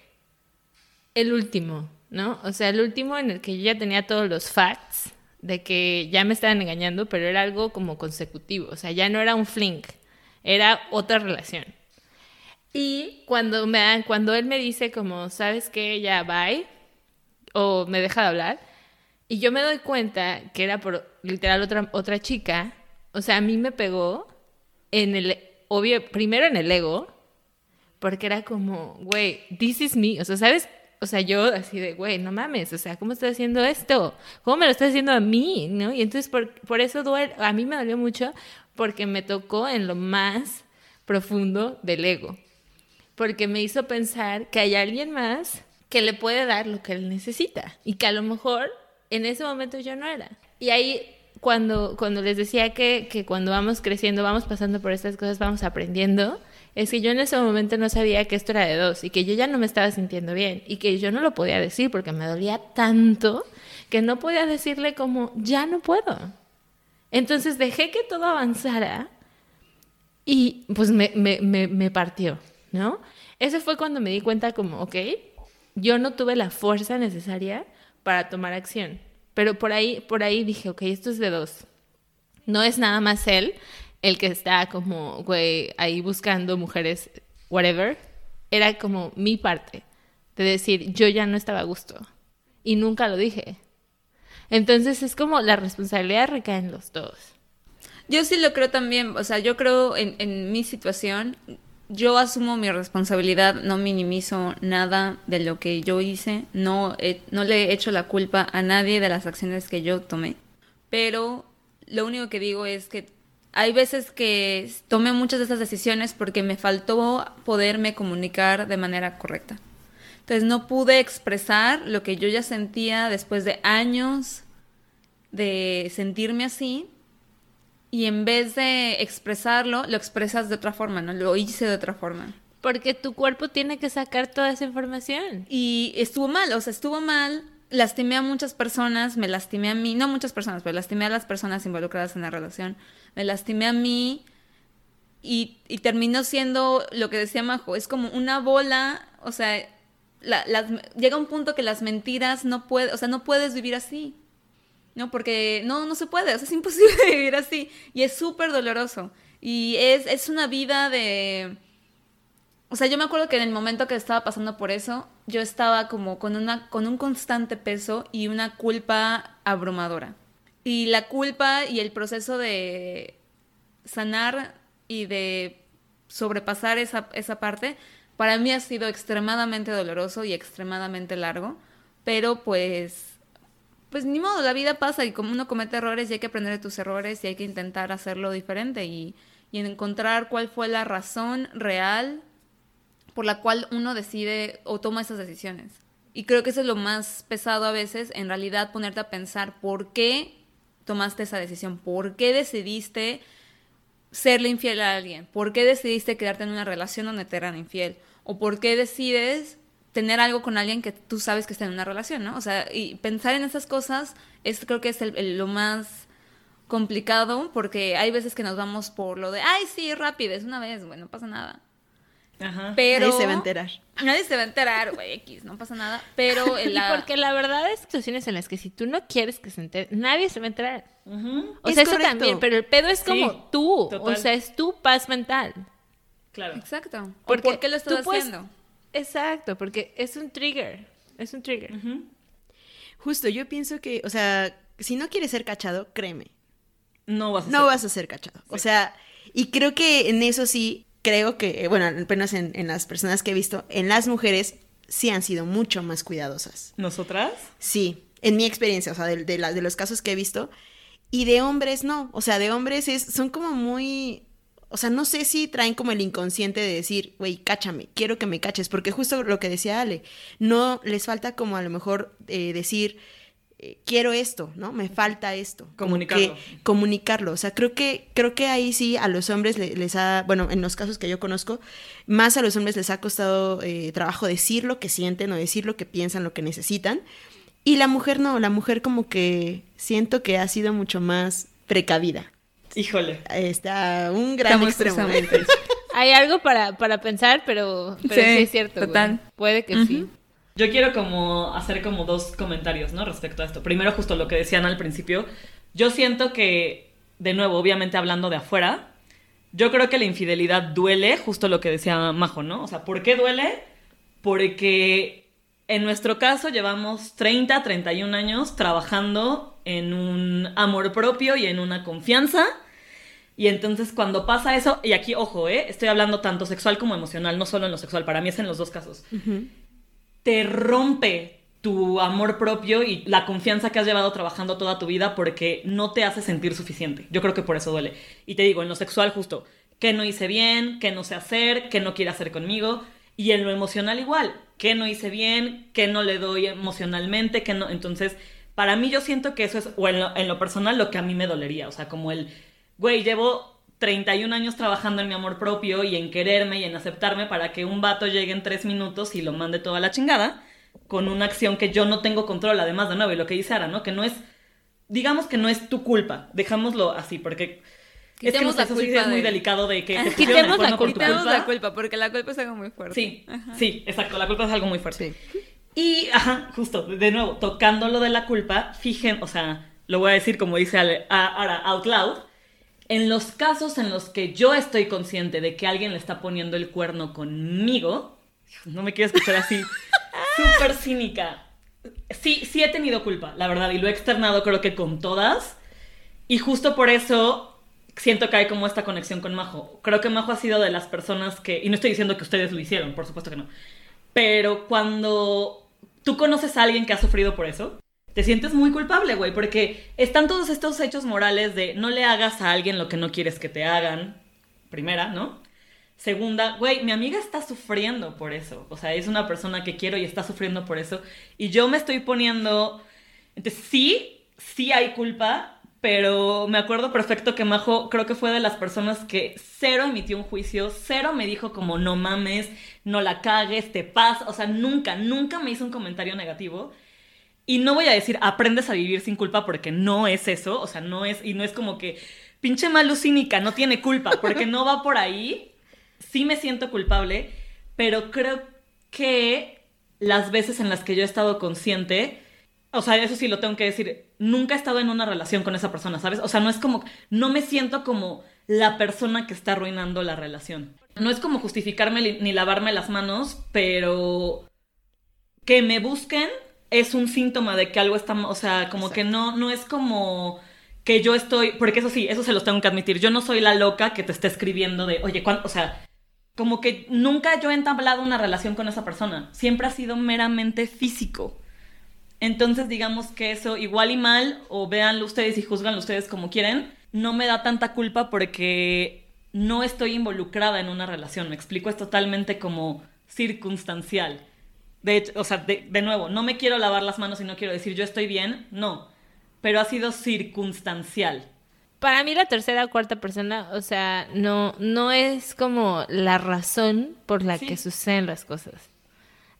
el último, ¿no? O sea, el último en el que yo ya tenía todos los facts de que ya me estaban engañando, pero era algo como consecutivo, o sea, ya no era un fling, era otra relación. Y cuando, me dan, cuando él me dice como, ¿sabes qué? Ya, bye, o me deja de hablar, Y yo me doy cuenta que era por literal otra, otra chica. O sea, a mí me pegó en el, obvio, primero en el ego, porque era como, güey, this is me. O sea, ¿sabes? O sea, yo así de, güey, no mames, o sea, ¿cómo estás haciendo esto? ¿Cómo me lo estás haciendo a mí? ¿No? Y entonces por, por eso duele, a mí me dolió mucho porque me tocó en lo más profundo del ego. Porque me hizo pensar que hay alguien más que le puede dar lo que él necesita y que a lo mejor en ese momento yo no era. Y ahí cuando, cuando les decía que, que cuando vamos creciendo, vamos pasando por estas cosas, vamos aprendiendo, es que yo en ese momento no sabía que esto era de dos y que yo ya no me estaba sintiendo bien y que yo no lo podía decir porque me dolía tanto que no podía decirle como, ya no puedo. Entonces dejé que todo avanzara y pues me, me, me, partió, ¿no? Eso fue cuando me di cuenta como, ok, yo no tuve la fuerza necesaria para tomar acción. Pero por ahí, por ahí dije, ok, esto es de dos. No es nada más él el que está como, güey, ahí buscando mujeres, whatever. Era como mi parte de decir, yo ya no estaba a gusto. Y nunca lo dije. Entonces es como la responsabilidad recae en los dos. Yo sí lo creo también, o sea, yo creo en, en mi situación, yo asumo mi responsabilidad, no minimizo nada de lo que yo hice, no, he- no le he hecho la culpa a nadie de las acciones que yo tomé, pero lo único que digo es que hay veces que tomé muchas de esas decisiones porque me faltó poderme comunicar de manera correcta. Entonces no pude expresar lo que yo ya sentía después de años de sentirme así y en vez de expresarlo, lo expresas de otra forma, ¿no? Lo hice de otra forma. Porque tu cuerpo tiene que sacar toda esa información. Y estuvo mal, o sea, estuvo mal. Lastimé a muchas personas, me lastimé a mí, no muchas personas, pero lastimé a las personas involucradas en la relación. Me lastimé a mí y, y terminó siendo lo que decía Majo, es como una bola, o sea, la- las, llega un punto que las mentiras no puede, o sea, no puedes vivir así. No, porque no, no se puede, es imposible vivir así. Y es súper doloroso. Y es, es una vida de... O sea, yo me acuerdo que en el momento que estaba pasando por eso, yo estaba como con, una, con un constante peso y una culpa abrumadora. Y la culpa y el proceso de sanar y de sobrepasar esa, esa parte, para mí ha sido extremadamente doloroso y extremadamente largo. Pero pues pues ni modo, la vida pasa y como uno comete errores y hay que aprender de tus errores y hay que intentar hacerlo diferente y, y encontrar cuál fue la razón real por la cual uno decide o toma esas decisiones. Y creo que eso es lo más pesado a veces, en realidad ponerte a pensar por qué tomaste esa decisión, por qué decidiste serle infiel a alguien, por qué decidiste quedarte en una relación donde te eran infiel, o por qué decides tener algo con alguien que tú sabes que está en una relación, ¿no? O sea, y pensar en esas cosas es creo que es el- lo más complicado porque hay veces que nos vamos por lo de, ay, sí, rápido, es una vez, güey, no pasa nada. Ajá. Pero Nadie se va a enterar. Nadie se va a enterar, güey, X, no pasa nada. Pero en la... Y porque la verdad hay situaciones en las que si tú no quieres que se entere, nadie se va a enterar. O Es sea, eso correcto. también, pero el pedo es como Sí, tú. total. O sea, es tu paz mental. Claro. Exacto. ¿O Porque ¿Por qué lo estás tú puedes- haciendo? Exacto, porque es un trigger. Es un trigger. Justo, yo pienso que, o sea, si no quieres ser cachado, créeme, No vas a no ser- vas a ser cachado. O sea, y creo que en eso sí, creo que, eh, bueno, apenas en, en las personas que he visto, en las mujeres sí han sido mucho más cuidadosas. ¿Nosotras? Sí, en mi experiencia, o sea, de, de la- de los casos que he visto. Y de hombres no, o sea, de hombres es, son como muy, o sea, no sé si traen como el inconsciente de decir, güey, cáchame, quiero que me caches, porque justo lo que decía Ale, no les falta como a lo mejor eh, decir, eh, quiero esto, ¿no? Me falta esto. Comunicarlo. que comunicarlo, o sea, creo que, creo que ahí sí a los hombres le- les ha, bueno, en los casos que yo conozco, más a los hombres les ha costado eh, trabajo decir lo que sienten o decir lo que piensan, lo que necesitan. Y la mujer no, la mujer como que siento que ha sido mucho más precavida. Híjole. Está un gran Estamos extremo. Hay algo para, para pensar, pero, pero sí, Sí, es cierto. güey. total. Puede que sí. Yo quiero como hacer como dos comentarios, ¿no? Respecto a esto. Primero, justo lo que decían al principio. Yo siento que, de nuevo, obviamente hablando de afuera, yo creo que la infidelidad duele, justo lo que decía Majo, ¿no? O sea, ¿por qué duele? Porque En nuestro caso llevamos 30, 31 años trabajando en un amor propio y en una confianza. Y entonces cuando pasa eso, y aquí, ojo, ¿eh? estoy hablando tanto sexual como emocional, no solo en lo sexual, para mí es en los dos casos. Te rompe tu amor propio y la confianza que has llevado trabajando toda tu vida porque no te hace sentir suficiente. Yo creo que por eso duele. Y te digo, en lo sexual justo, que no hice bien, que no sé hacer, que no quiere hacer conmigo. Y en lo emocional igual, que no hice bien, que no le doy emocionalmente, que no... Entonces, para mí yo siento que eso es, o en lo, en lo personal, lo que a mí me dolería. O sea, como el, güey, llevo 31 años trabajando en mi amor propio y en quererme y en aceptarme para que un vato llegue en tres minutos y lo mande toda la chingada con una acción que yo no tengo control, además de nuevo, y lo que dice Ara, ¿no? Que no es, digamos que no es tu culpa, dejámoslo así, porque es que Quitemos la culpa es muy de- delicado de que te Ah, pusieron quitemos cuerno la por tu culpa. La culpa, porque la culpa es algo muy fuerte. Sí, Ajá. sí, exacto, la culpa es algo muy fuerte. Y, ajá, justo, de nuevo, tocando lo de la culpa, fijen, o sea, lo voy a decir como dice Ale- a- Ara, out loud, en los casos en los que yo estoy consciente de que alguien le está poniendo el cuerno conmigo, no me quiero escuchar así, súper cínica. Sí, sí he tenido culpa, la verdad, y lo he externado creo que con todas. Y justo por eso siento que hay como esta conexión con Majo. Creo que Majo ha sido de las personas que, y no estoy diciendo que ustedes lo hicieron, por supuesto que no, pero cuando tú conoces a alguien que ha sufrido por eso, te sientes muy culpable, güey, porque están todos estos hechos morales de no le hagas a alguien lo que no quieres que te hagan, primera, ¿no? Segunda, güey, mi amiga está sufriendo por eso. O sea, es una persona que quiero y está sufriendo por eso. Y yo me estoy poniendo... Entonces, sí, sí hay culpa, pero me acuerdo perfecto que Majo creo que fue de las personas que cero emitió un juicio, cero me dijo como no mames, no la cagues, te pasa. O sea, nunca, nunca me hizo un comentario negativo. Y no voy a decir aprendes a vivir sin culpa porque no es eso, o sea, no es, y no es como que pinche Malu cínica, no tiene culpa, porque no va por ahí. Sí me siento culpable, pero creo que las veces en las que yo he estado consciente, o sea, eso sí lo tengo que decir, nunca he estado en una relación con esa persona, ¿sabes? O sea, no es como, no me siento como la persona que está arruinando la relación. No es como justificarme ni lavarme las manos, pero que me busquen es un síntoma de que algo está, o sea, como que no, no es como que yo estoy, porque eso sí, eso se los tengo que admitir, yo no soy la loca que te está escribiendo de, oye, ¿cuándo? O sea, como que nunca yo he entablado una relación con esa persona, siempre ha sido meramente físico. Entonces, digamos que eso, igual y mal, o véanlo ustedes y juzganlo ustedes como quieren, no me da tanta culpa porque no estoy involucrada en una relación. Me explico, es totalmente como circunstancial. De hecho, o sea, de, de nuevo, no me quiero lavar las manos y no quiero decir yo estoy bien, no. Pero ha sido circunstancial. Para mí la tercera o cuarta persona, o sea, no, no es como la razón por la Sí. que suceden las cosas.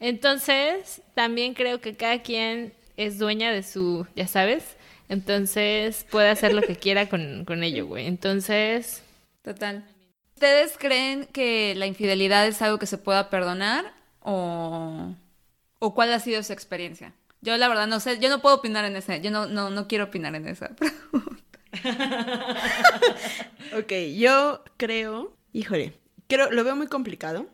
Entonces, también creo que cada quien es dueña de su, ya sabes, entonces puede hacer lo que quiera con, con ello, güey. Entonces, Total. ¿Ustedes creen que la infidelidad es algo que se pueda perdonar o, o cuál ha sido su experiencia? Yo la verdad no sé, yo no puedo opinar en ese, yo no, no, no quiero opinar en esa. Ok, yo creo, híjole, creo, lo veo muy complicado.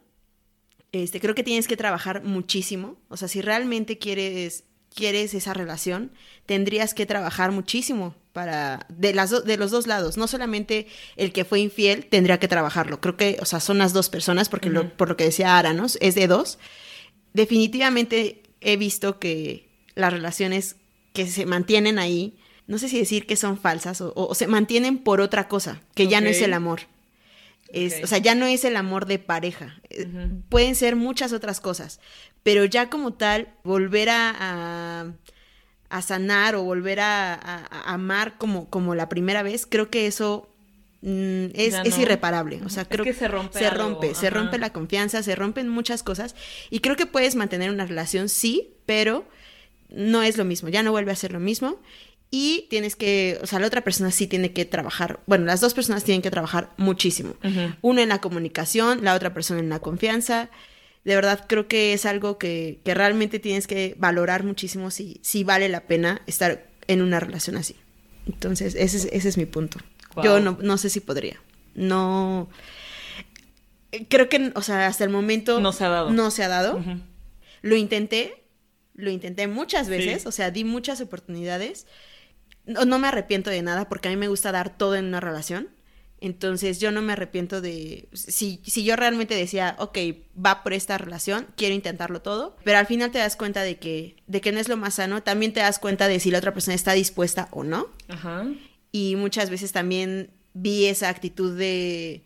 Este, creo que tienes que trabajar muchísimo. O sea, si realmente quieres, quieres esa relación, tendrías que trabajar muchísimo para de las do- de los dos lados. No solamente el que fue infiel tendría que trabajarlo. Creo que, o sea, son las dos personas, porque lo- por lo que decía Ara, ¿no? Es de dos. Definitivamente he visto que las relaciones que se mantienen ahí, no sé si decir que son falsas o, o- o se mantienen por otra cosa, que ya no es el amor. Es. O sea, ya no es el amor de pareja. Eh. Pueden ser muchas otras cosas, pero ya como tal, volver a, a, a sanar o volver a, a- a amar como, como la primera vez, creo que eso mm, es, es irreparable. O sea, Es creo que se rompe se algo, rompe, se rompe la confianza, se rompen muchas cosas. Y creo que puedes mantener una relación, sí, pero no es lo mismo, ya no vuelve a ser lo mismo. Y tienes que, o sea, la otra persona sí tiene que trabajar, bueno, las dos personas tienen que trabajar muchísimo. Ujú. Uno en la comunicación, la otra persona en la confianza. De verdad creo que es algo que, que realmente tienes que valorar muchísimo si, si vale la pena estar en una relación así. Entonces, ese es, ese es mi punto. Wow. Yo no, no sé si podría. No. Creo que, o sea, hasta el momento. No se ha dado. No se ha dado. Lo intenté lo intenté muchas veces, Sí. o sea, di muchas oportunidades. No, no me arrepiento de nada porque a mí me gusta dar todo en una relación. Entonces yo no me arrepiento de... Si, si yo realmente decía, ok, va por esta relación, quiero intentarlo todo, pero al final te das cuenta de que, de que no es lo más sano, también te das cuenta de si la otra persona está dispuesta o no. Ajá. Y muchas veces también vi esa actitud de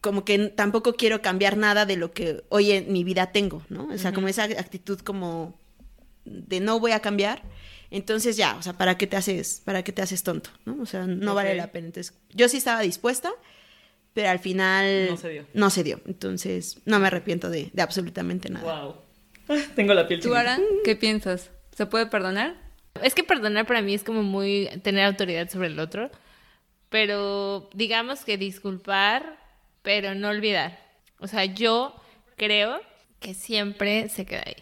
como que tampoco quiero cambiar nada de lo que hoy en mi vida tengo, ¿no? O sea, como esa actitud como de no voy a cambiar. Entonces ya, o sea, ¿para qué te haces, para qué te haces tonto, ¿no? O sea, no vale la pena. Entonces, yo sí estaba dispuesta, pero al final No se dio. no se dio. Entonces, no me arrepiento de, de absolutamente nada. Wow. Tengo la piel ¿Tú. Ara, qué piensas? ¿Se puede perdonar? Es que perdonar para mí es como muy tener autoridad sobre el otro, pero digamos que disculpar, pero no olvidar. O sea, yo creo que siempre se queda ahí.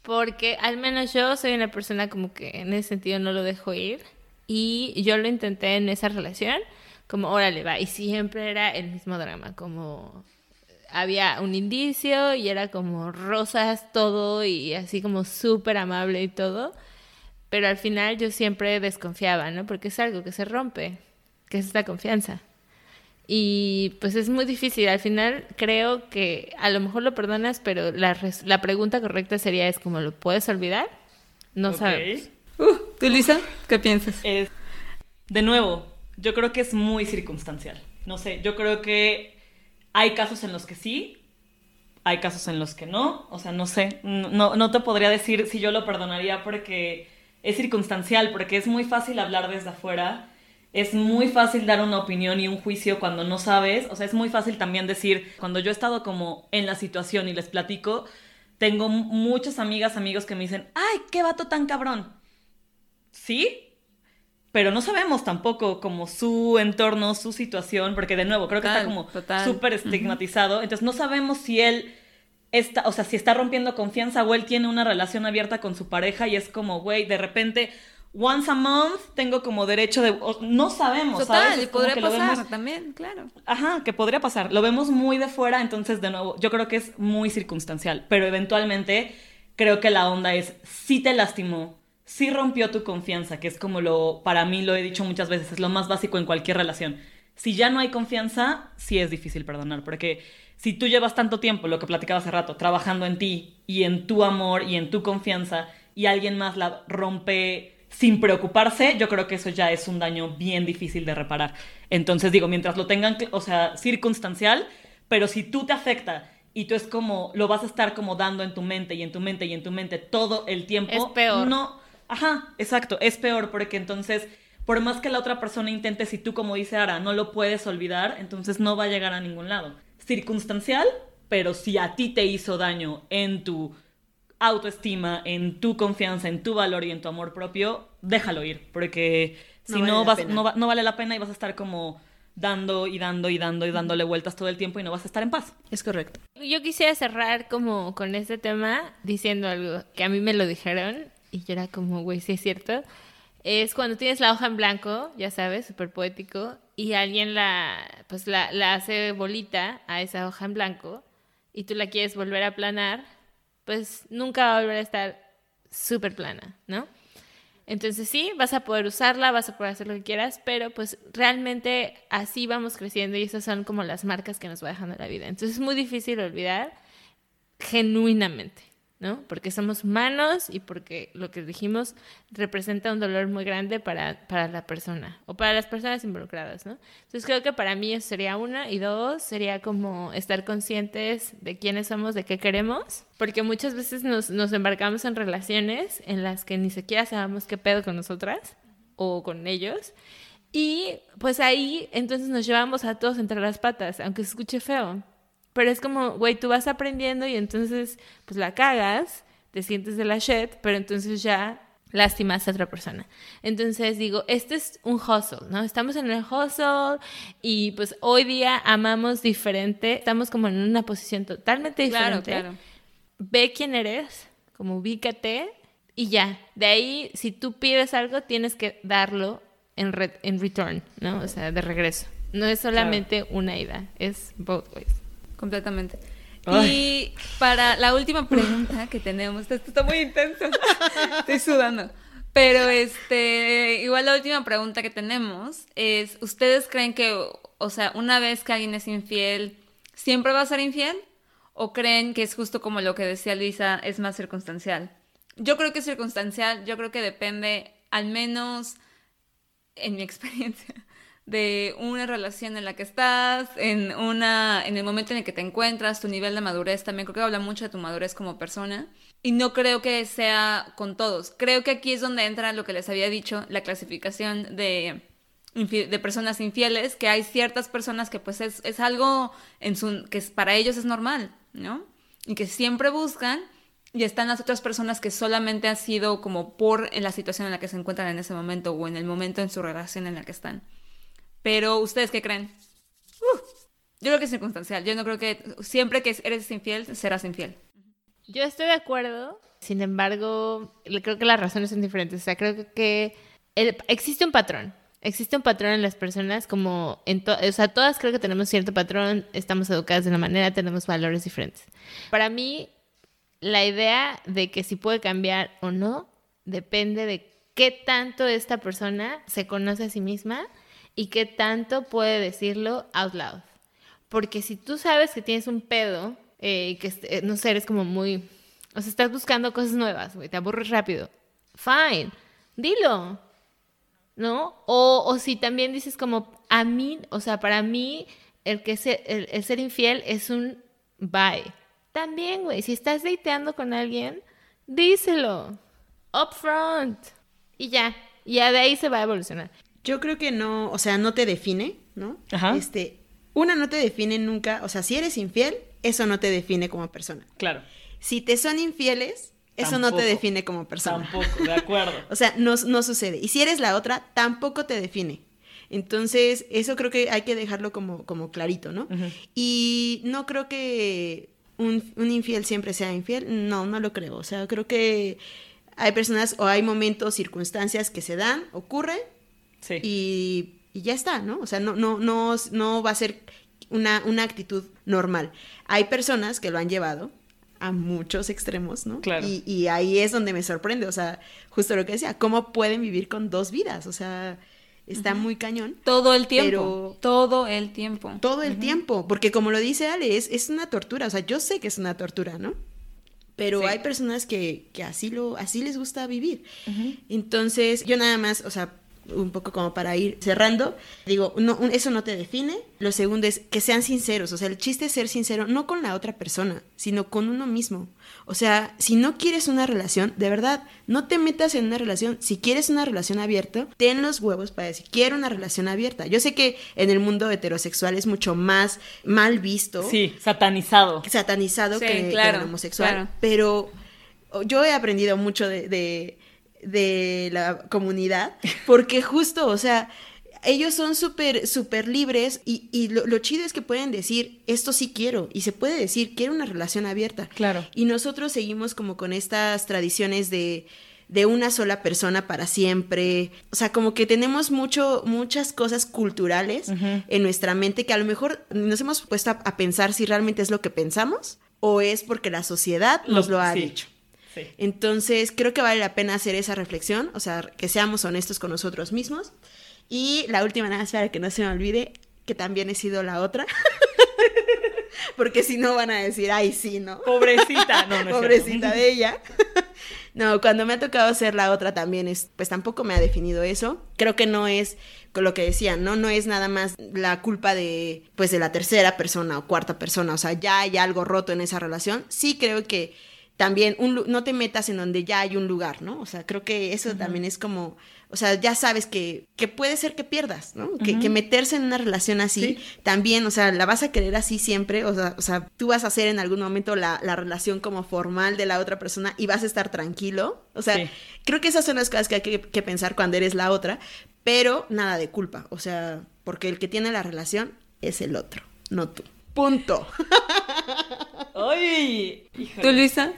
Porque al menos yo soy una persona como que en ese sentido no lo dejo ir. Y yo lo intenté en esa relación, como órale, va. Y siempre era el mismo drama, como había un indicio y era como rosas todo y así como súper amable y todo. Pero al final yo siempre desconfiaba, ¿no? Porque es algo que se rompe, que es esta confianza. Y pues es muy difícil. Al final creo que a lo mejor lo perdonas, pero la, res- la pregunta correcta sería es como, ¿lo puedes olvidar? No Ok. sabemos. Uh, ¿Tú, Luisa? ¿Qué piensas? Es, de nuevo, yo creo que es muy circunstancial. No sé, yo creo que hay casos en los que sí, hay casos en los que no. O sea, no sé, no, no te podría decir si yo lo perdonaría porque es circunstancial, porque es muy fácil hablar desde afuera. Es muy fácil dar una opinión y un juicio cuando no sabes. O sea, es muy fácil también decir, cuando yo he estado como en la situación y les platico, tengo muchas amigas, amigos que me dicen, ay, qué vato tan cabrón. Sí, pero no sabemos tampoco como su entorno, su situación, porque de nuevo, creo que está como súper estigmatizado. Entonces no sabemos si él está, o sea, si está rompiendo confianza o él tiene una relación abierta con su pareja y es como, güey, de repente, once a month tengo como derecho de... no sabemos, Total, ¿sabes? Es podría pasar vemos- también, claro. Ajá, que podría pasar. Lo vemos muy de fuera, entonces de nuevo, yo creo que es muy circunstancial, pero eventualmente creo que la onda es si te lastimó, si rompió tu confianza, que es como lo, para mí lo he dicho muchas veces, es lo más básico en cualquier relación. Si ya no hay confianza, sí es difícil perdonar, porque si tú llevas tanto tiempo, lo que platicaba hace rato, trabajando en ti y en tu amor y en tu confianza, y alguien más la rompe sin preocuparse, yo creo que eso ya es un daño bien difícil de reparar. Entonces digo, mientras lo tengan, o sea, circunstancial, pero si tú te afecta y tú es como, lo vas a estar como dando en tu mente y en tu mente y en tu mente todo el tiempo. Es peor. No, ajá, exacto, es peor porque entonces, por más que la otra persona intente, si tú como dice Ara, no lo puedes olvidar, entonces no va a llegar a ningún lado. Circunstancial, pero si a ti te hizo daño en tu autoestima, en tu confianza, en tu valor y en tu amor propio, déjalo ir, porque No si vale no, la vas, no, va- no vale la pena y vas a estar como dando y dando y dando y dándole vueltas todo el tiempo y no vas a estar en paz. Es correcto. Yo quisiera cerrar como con este tema diciendo algo que a mí me lo dijeron y yo era como, güey, sí es cierto. Es cuando tienes la hoja en blanco, ya sabes, súper poético, y alguien la, pues la, la hace bolita a esa hoja en blanco y tú la quieres volver a aplanar, pues nunca va a volver a estar súper plana, ¿no? Entonces sí, vas a poder usarla, vas a poder hacer lo que quieras, pero pues realmente así vamos creciendo y esas son como las marcas que nos va dejando la vida. Entonces es muy difícil olvidar genuinamente, ¿no? Porque somos humanos y porque lo que dijimos representa un dolor muy grande para, para la persona o para las personas involucradas, ¿no? Entonces creo que para mí eso sería una y dos sería como estar conscientes de quiénes somos, de qué queremos, porque muchas veces nos, nos embarcamos en relaciones en las que ni siquiera sabemos qué pedo con nosotras o con ellos. Y pues ahí entonces nos llevamos a todos entre las patas, aunque se escuche feo. Pero es como, güey, tú vas aprendiendo y entonces pues la cagas, te sientes de la shit, pero entonces ya lastimas a otra persona. Entonces digo, este es un hustle, ¿no? Estamos en el hustle y pues hoy día amamos diferente, estamos como en una posición totalmente Claro, diferente. claro. Ve quién eres, como ubícate y ya. De ahí, si tú pides algo, tienes que darlo en, re- en return, ¿no? O sea, de regreso. No es solamente una ida, es both ways. Completamente. Y para la última pregunta que tenemos, esto está muy intenso, estoy sudando. Pero este, igual la última pregunta que tenemos es, ¿ustedes creen que, o sea, una vez que alguien es infiel, siempre va a ser infiel? ¿O creen que es justo como lo que decía Luisa, es más circunstancial? Yo creo que es circunstancial, yo creo que depende, al menos en mi experiencia, de una relación en la que estás, en una, en el momento en el que te encuentras, tu nivel de madurez también creo que habla mucho de tu madurez como persona. Y no creo que sea con todos. Creo que aquí es donde entra lo que les había dicho, la clasificación de, de personas infieles, que hay ciertas personas que pues es, es algo en su, que para ellos es normal, ¿no? Y que siempre buscan, y están las otras personas que solamente ha sido como por la situación en la que se encuentran en ese momento o en el momento en su relación en la que están. Pero, ¿ustedes qué creen? Uh, yo creo que es circunstancial. Yo no creo que siempre que eres infiel, serás infiel. Yo estoy de acuerdo, sin embargo, creo que las razones son diferentes. O sea, creo que el- existe un patrón. Existe un patrón en las personas, como en to- o sea, todas creo que tenemos cierto patrón, estamos educadas de una manera, tenemos valores diferentes. Para mí, la idea de que si puede cambiar o no depende de qué tanto esta persona se conoce a sí misma y qué tanto puede decirlo out loud. Porque si tú sabes que tienes un pedo, eh, que, eh, no sé, eres como muy... O sea, estás buscando cosas nuevas, güey, te aburres rápido. Fine, dilo, ¿no? O, o si también dices como, a mí, o sea, para mí, el, que se- el, ser infiel es un bye. También, güey, si estás dateando con alguien, díselo, upfront, y ya, ya de ahí se va a evolucionar. Yo creo que no, o sea, no te define, ¿no? Ajá. Este, una no te define nunca, o sea, si eres infiel, eso no te define como persona. Claro. Si te son infieles, eso no te define como persona. Tampoco, de acuerdo. O sea, no, no sucede. Y si eres la otra, tampoco te define. Entonces, eso creo que hay que dejarlo como, como clarito, ¿no? Y no creo que un, un infiel siempre sea infiel. No, no lo creo. O sea, creo que hay personas o hay momentos, circunstancias que se dan, ocurren Sí. y, y ya está, ¿no? O sea, no, no, no, no va a ser una, una actitud normal. Hay personas que lo han llevado a muchos extremos, ¿no? Claro. Y, y ahí es donde me sorprende, o sea, justo lo que decía, ¿cómo pueden vivir con dos vidas? O sea, está muy cañón. Todo el tiempo. Pero- Todo el tiempo. Todo el tiempo, porque como lo dice Ale, es, es una tortura, o sea, yo sé que es una tortura, ¿no? Pero Sí. hay personas que, que así, lo, así les gusta vivir. Entonces, yo nada más, o sea, un poco como para ir cerrando, digo, no, eso no te define. Lo segundo es que sean sinceros, o sea, el chiste es ser sincero, no con la otra persona, sino con uno mismo. O sea, si no quieres una relación, de verdad, no te metas en una relación. Si quieres una relación abierta, ten los huevos para decir, quiero una relación abierta. Yo sé que en el mundo heterosexual es mucho más mal visto Sí, satanizado. satanizado Sí, que, que claro, el homosexual. claro. Pero yo he aprendido mucho de, de, de la comunidad, porque justo, o sea, ellos son súper, súper libres y, y lo, lo chido es que pueden decir, esto sí quiero, y se puede decir, quiero una relación abierta. Claro. Y nosotros seguimos como con estas tradiciones de de una sola persona para siempre. O sea, como que tenemos mucho, muchas cosas culturales en nuestra mente que a lo mejor nos hemos puesto a, a pensar si realmente es lo que pensamos o es porque la sociedad nos lo, ha sí, dicho. Sí. Entonces, creo que vale la pena hacer esa reflexión, o sea, que seamos honestos con nosotros mismos. Y la última, nada más para que no se me olvide, que también he sido la otra. Porque si no van a decir, ay, sí, ¿no? Pobrecita. No, no es Pobrecita de ella. No, cuando me ha tocado ser la otra también es, pues tampoco me ha definido eso. Creo que no es con lo que decían, ¿no? No es nada más la culpa de, pues, de la tercera persona o cuarta persona. O sea, ya hay algo roto en esa relación. Sí creo que también un, no te metas en donde ya hay un lugar, ¿no? O sea, creo que eso también es como, o sea, ya sabes que, que puede ser que pierdas, ¿no? que, que meterse en una relación así, también, o sea, la vas a querer así siempre, o sea, o sea tú vas a hacer en algún momento la, la relación como formal de la otra persona y vas a estar tranquilo, o sea, Sí. creo que esas son las cosas que hay que, que pensar cuando eres la otra, pero nada de culpa, o sea, porque el que tiene la relación es el otro, no tú. Punto. ¡Ay! híjole. ¿Tú, Luisa?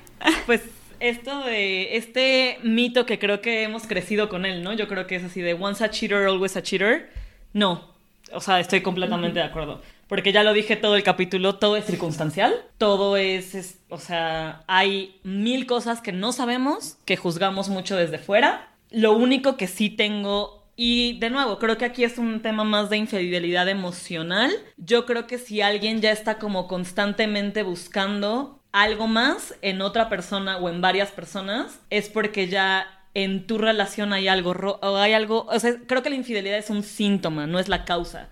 Pues esto de este mito que creo que hemos crecido con él, ¿no? Yo creo que es así de once a cheater, always a cheater. No, O sea, estoy completamente de acuerdo. Porque ya lo dije todo el capítulo, todo es circunstancial, todo es, es- o sea, hay mil cosas que no sabemos, que juzgamos mucho desde fuera. Lo único que sí tengo, y de nuevo, creo que aquí es un tema más de infidelidad emocional. Yo creo que si alguien ya está como constantemente buscando algo más en otra persona o en varias personas, es porque ya en tu relación hay algo, o hay algo, o sea, creo que la infidelidad es un síntoma, no es la causa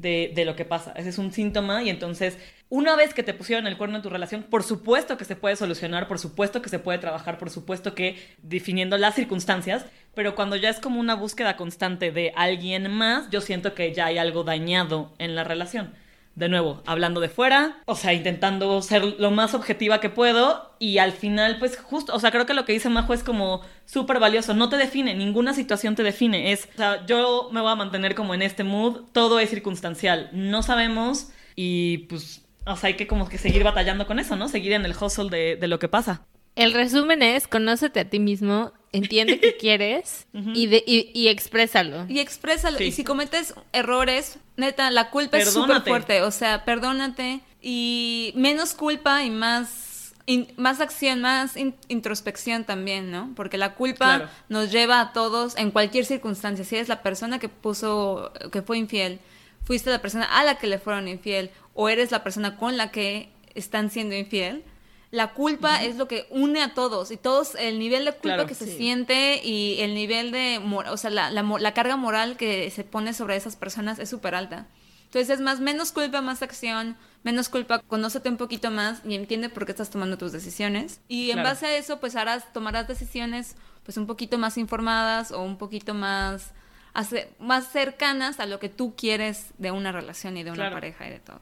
de, lo que pasa. Ese es un síntoma y entonces, una vez que te pusieron el cuerno en tu relación, por supuesto que se puede solucionar, por supuesto que se puede trabajar, por supuesto que definiendo las circunstancias, pero cuando ya es como una búsqueda constante de alguien más, yo siento que ya hay algo dañado en la relación. De nuevo, hablando de fuera, o sea, intentando ser lo más objetiva que puedo y al final, pues justo, o sea, creo que lo que dice Majo es como súper valioso, no te define, ninguna situación te define, es, o sea, yo me voy a mantener como en este mood, todo es circunstancial, no sabemos y pues, o sea, hay que como que seguir batallando con eso, ¿no? Seguir en el hustle de, de lo que pasa. El resumen es, conócete a ti mismo, entiende qué quieres y, de, y, y exprésalo. Y exprésalo. Sí. Y si cometes errores, neta, la culpa es súper fuerte. O sea, perdónate. Y menos culpa y más, in- más acción, más in- introspección también, ¿no? Porque la culpa Claro. nos lleva a todos en cualquier circunstancia. Si eres la persona que puso, que fue infiel, fuiste la persona a la que le fueron infiel, o eres la persona con la que están siendo infiel. La culpa es lo que une a todos y todos el nivel de culpa Claro, que se sí. siente y el nivel de, o sea, la, la mo- la carga moral que se pone sobre esas personas es súper alta. Entonces es más, menos culpa, más acción, menos culpa, conócete un poquito más y entiende por qué estás tomando tus decisiones. Y en Claro. base a eso, pues harás, tomarás decisiones pues un poquito más informadas o un poquito más, hace- más cercanas a lo que tú quieres de una relación y de una Claro. pareja y de todo.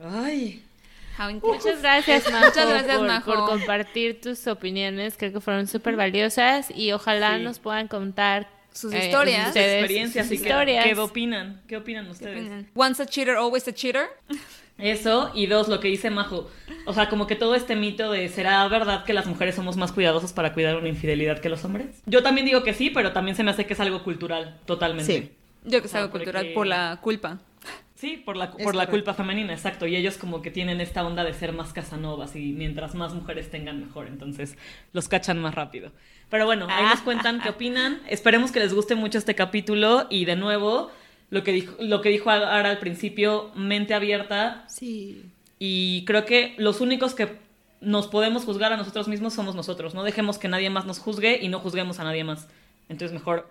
Ay. Muchas gracias, Majo, Muchas gracias, por, Majo. por compartir tus opiniones. Creo que fueron súper valiosas y ojalá Sí. nos puedan contar Sus eh, historias. ustedes, Experiencias sus y qué, historias. qué opinan, qué opinan ustedes. Once a cheater, always a cheater. Eso, y dos, lo que dice Majo. O sea, como que todo este mito de ¿será verdad que las mujeres somos más cuidadosas para cuidar una infidelidad que los hombres? Yo también digo que sí, pero también se me hace que es algo cultural, totalmente. Sí. Yo que O sea, algo cultural porque- por la culpa. Sí, por la, por la culpa femenina, exacto. Y ellos como que tienen esta onda de ser más casanovas y mientras más mujeres tengan mejor, entonces los cachan más rápido. Pero bueno, ahí nos cuentan qué opinan. Esperemos que les guste mucho este capítulo y de nuevo, lo que dijo, lo que dijo Ara al principio, mente abierta, Sí. Y creo que los únicos que nos podemos juzgar a nosotros mismos somos nosotros. No dejemos que nadie más nos juzgue y no juzguemos a nadie más. Entonces mejor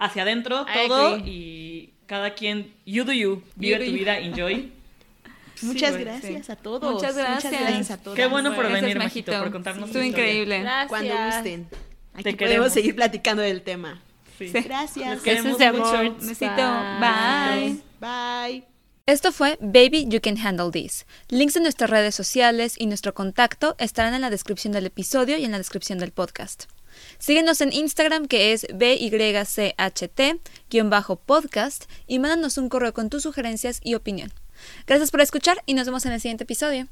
hacia adentro todo y cada quien, you do you, vive do tu you. vida, enjoy. Muchas gracias sí. a todos. Muchas gracias. gracias a todos. Qué bueno por Gracias, venir, Majito. Majito, por contarnos Estuvo tu historia. increíble. Gracias. Cuando gusten. Aquí Te podemos queremos. seguir platicando del tema. Sí. Gracias. Besos de mucho. amor. Besito. Bye. Bye. Esto fue Baby You Can Handle This. Links de nuestras redes sociales y nuestro contacto estarán en la descripción del episodio y en la descripción del podcast. Síguenos en Instagram que es BYCHT-podcast y mándanos un correo con tus sugerencias y opinión. Gracias por escuchar y nos vemos en el siguiente episodio.